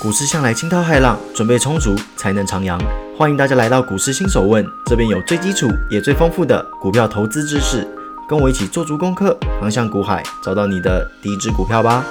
股市向来惊涛骇浪，准备充足才能徜徉。欢迎大家来到股市新手问，这边有最基础也最丰富的股票投资知识，跟我一起做足功课，航向股海，找到你的第一支股票吧。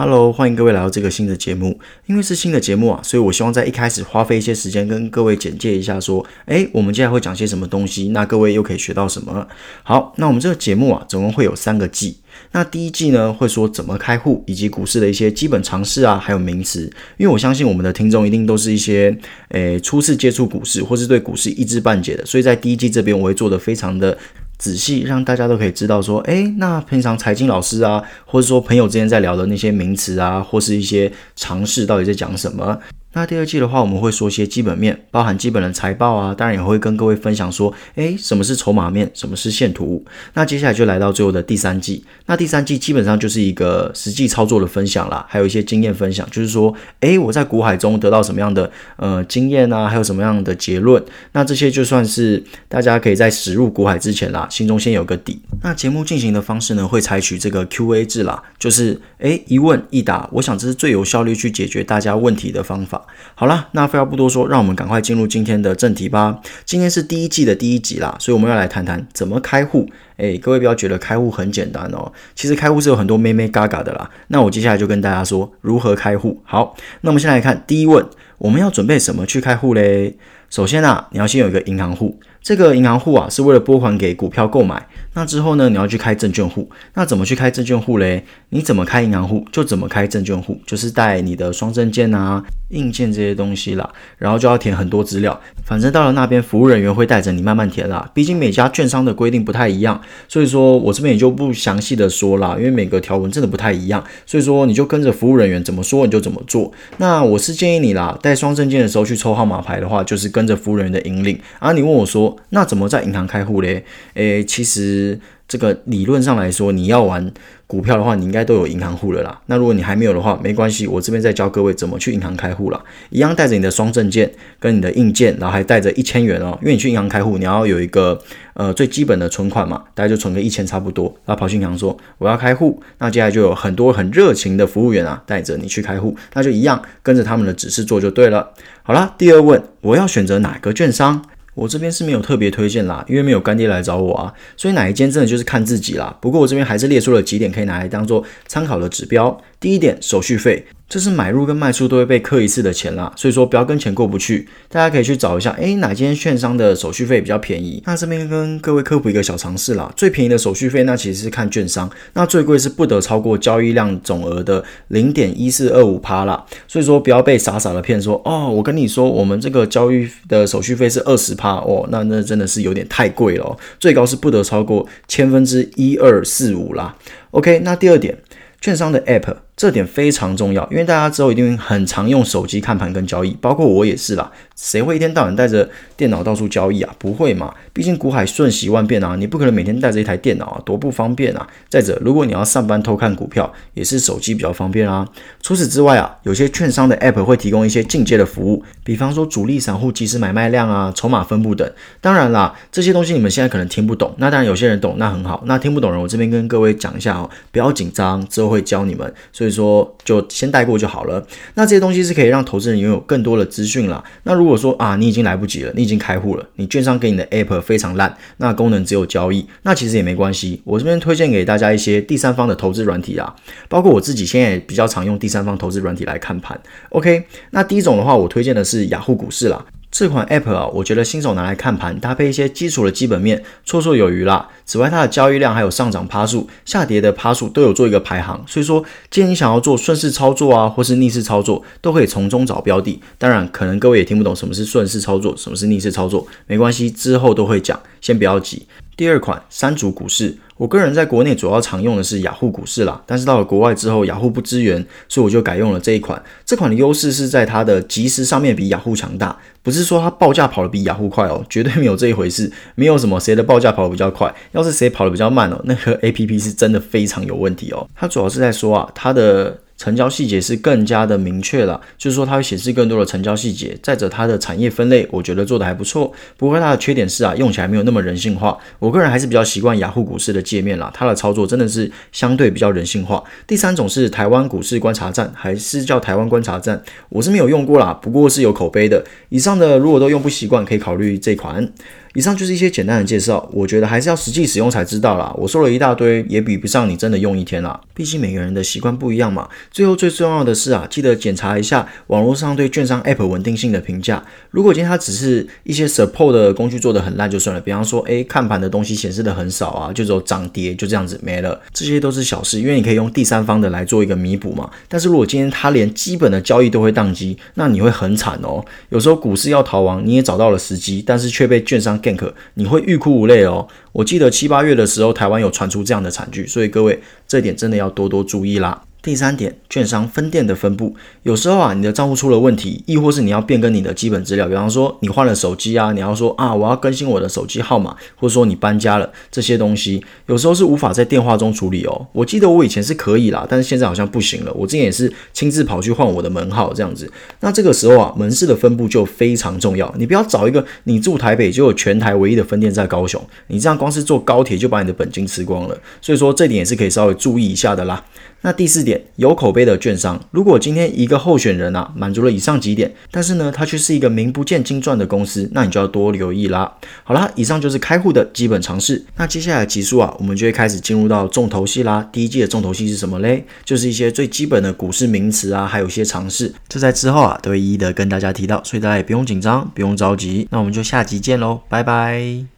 Hello，欢迎各位来到这个新的节目。因为是新的节目啊，所以我希望在一开始花费一些时间跟各位简介一下，说，诶，我们接下来会讲些什么东西，那各位又可以学到什么。好，那我们这个节目啊，总共会有三个季。那第一季呢，会说怎么开户，以及股市的一些基本常识啊，还有名词。因为我相信我们的听众一定都是一些，诶，初次接触股市，或是对股市一知半解的，所以在第一季这边我会做的非常的。仔细让大家都可以知道，说，诶，那平常财经老师啊，或者说朋友之间在聊的那些名词啊，或是一些常识，到底在讲什么？那第二季的话，我们会说些基本面，包含基本的财报啊，当然也会跟各位分享说，诶，什么是筹码面，什么是线图。那接下来就来到最后的第三季，那第三季基本上就是一个实际操作的分享啦，还有一些经验分享，就是说，诶，我在股海中得到什么样的呃经验啊，还有什么样的结论。那这些就算是大家可以在驶入股海之前啦，心中先有个底。那节目进行的方式呢，会采取这个 Q&A 制啦，就是诶一问一答，我想这是最有效率去解决大家问题的方法。好啦，那废话不多说，让我们赶快进入今天的正题吧。今天是第一季的第一集啦，所以我们要来谈谈怎么开户。诶，各位不要觉得开户很简单哦，其实开户是有很多咩咩嘎嘎的啦。那我接下来就跟大家说如何开户。好，那我们先来看第一问，我们要准备什么去开户嘞？首先啊，你要先有一个银行户，这个银行户啊是为了拨款给股票购买。那之后呢，你要去开证券户。那怎么去开证券户嘞？你怎么开银行户就怎么开证券户，就是带你的双证件啊、硬件这些东西啦，然后就要填很多资料。反正到了那边，服务人员会带着你慢慢填啦。毕竟每家券商的规定不太一样，所以说我这边也就不详细的说啦，因为每个条文真的不太一样。所以说你就跟着服务人员怎么说你就怎么做。那我是建议你啦，带双证件的时候去抽号码牌的话，就是跟着服务人员的引领。啊，你问我说，那怎么在银行开户嘞？诶，其实。这个理论上来说，你要玩股票的话，你应该都有银行户了啦。那如果你还没有的话，没关系，我这边再教各位怎么去银行开户了。一样带着你的双证件跟你的硬件，然后还带着一千元哦，因为你去银行开户，你要有一个呃最基本的存款嘛，大概就存个一千差不多。然后跑去银行说我要开户，那接下来就有很多很热情的服务员啊，带着你去开户，那就一样跟着他们的指示做就对了。好了，第二问，我要选择哪个券商？我这边是没有特别推荐啦，因为没有干爹来找我啊，所以哪一间真的就是看自己啦。不过我这边还是列出了几点可以拿来当做参考的指标。第一点，手续费。这是买入跟卖出都会被扣一次的钱啦，所以说不要跟钱过不去。大家可以去找一下，诶，哪间券商的手续费比较便宜？那这边跟各位科普一个小常识啦，最便宜的手续费那其实是看券商，那最贵是不得超过交易量总额的零点一四二五趴啦。所以说不要被傻傻的骗说，哦，我跟你说，我们这个交易的手续费是二十趴哦，那那真的是有点太贵了，最高是不得超过千分之一二四五啦。OK，那第二点，券商的 App。这点非常重要，因为大家之后一定很常用手机看盘跟交易，包括我也是啦。谁会一天到晚带着电脑到处交易啊？不会嘛？毕竟股海瞬息万变啊，你不可能每天带着一台电脑啊，多不方便啊！再者，如果你要上班偷看股票，也是手机比较方便啊。除此之外啊，有些券商的 App 会提供一些进阶的服务，比方说主力散户即时买卖量啊、筹码分布等。当然啦，这些东西你们现在可能听不懂，那当然有些人懂，那很好。那听不懂人，我这边跟各位讲一下哦，不要紧张，之后会教你们。所以。以说就先带过就好了。那这些东西是可以让投资人拥有更多的资讯了。那如果说啊，你已经来不及了，你已经开户了，你券商给你的 app 非常烂，那功能只有交易，那其实也没关系。我这边推荐给大家一些第三方的投资软体啊，包括我自己现在也比较常用第三方投资软体来看盘。OK，那第一种的话，我推荐的是雅虎股市啦。这款 App 啊，我觉得新手拿来看盘，搭配一些基础的基本面，绰绰有余啦。此外，它的交易量还有上涨趴数、下跌的趴数都有做一个排行，所以说，既然你想要做顺势操作啊，或是逆势操作，都可以从中找标的。当然，可能各位也听不懂什么是顺势操作，什么是逆势操作，没关系，之后都会讲，先不要急。第二款三足股市，我个人在国内主要常用的是雅虎股市啦，但是到了国外之后，雅虎不支援，所以我就改用了这一款。这款的优势是在它的即时上面比雅虎强大，不是说它报价跑得比雅虎快哦，绝对没有这一回事，没有什么谁的报价跑得比较快，要是谁跑得比较慢哦，那个 A P P 是真的非常有问题哦。它主要是在说啊，它的。成交细节是更加的明确了，就是说它会显示更多的成交细节。再者，它的产业分类我觉得做的还不错，不过它的缺点是啊，用起来没有那么人性化。我个人还是比较习惯雅虎股市的界面啦，它的操作真的是相对比较人性化。第三种是台湾股市观察站，还是叫台湾观察站，我是没有用过啦，不过是有口碑的。以上的如果都用不习惯，可以考虑这款。以上就是一些简单的介绍，我觉得还是要实际使用才知道啦。我说了一大堆，也比不上你真的用一天啦。毕竟每个人的习惯不一样嘛。最后最重要的是啊，记得检查一下网络上对券商 App 稳定性的评价。如果今天它只是一些 Support 的工具做的很烂就算了，比方说，诶，看盘的东西显示的很少啊，就只有涨跌就这样子没了，这些都是小事，因为你可以用第三方的来做一个弥补嘛。但是如果今天它连基本的交易都会宕机，那你会很惨哦。有时候股市要逃亡，你也找到了时机，但是却被券商片刻你会。欲哭无泪哦！我记得七八月的时候，台湾有传出这样的惨剧，所以各位这点真的要多多注意啦。第三点，券商分店的分布，有时候啊，你的账户出了问题，亦或是你要变更你的基本资料，比方说你换了手机啊，你要说啊，我要更新我的手机号码，或者说你搬家了，这些东西有时候是无法在电话中处理哦。我记得我以前是可以啦，但是现在好像不行了。我之前也是亲自跑去换我的门号这样子。那这个时候啊，门市的分布就非常重要，你不要找一个你住台北就有全台唯一的分店在高雄，你这样光是坐高铁就把你的本金吃光了。所以说这点也是可以稍微注意一下的啦。那第四点，有口碑的券商，如果今天一个候选人啊满足了以上几点，但是呢，他却是一个名不见经传的公司，那你就要多留意啦。好啦，以上就是开户的基本常识。那接下来集数啊，我们就会开始进入到重头戏啦。第一季的重头戏是什么嘞？就是一些最基本的股市名词啊，还有一些常识，这在之后啊都会一一的跟大家提到，所以大家也不用紧张，不用着急。那我们就下集见喽，拜拜。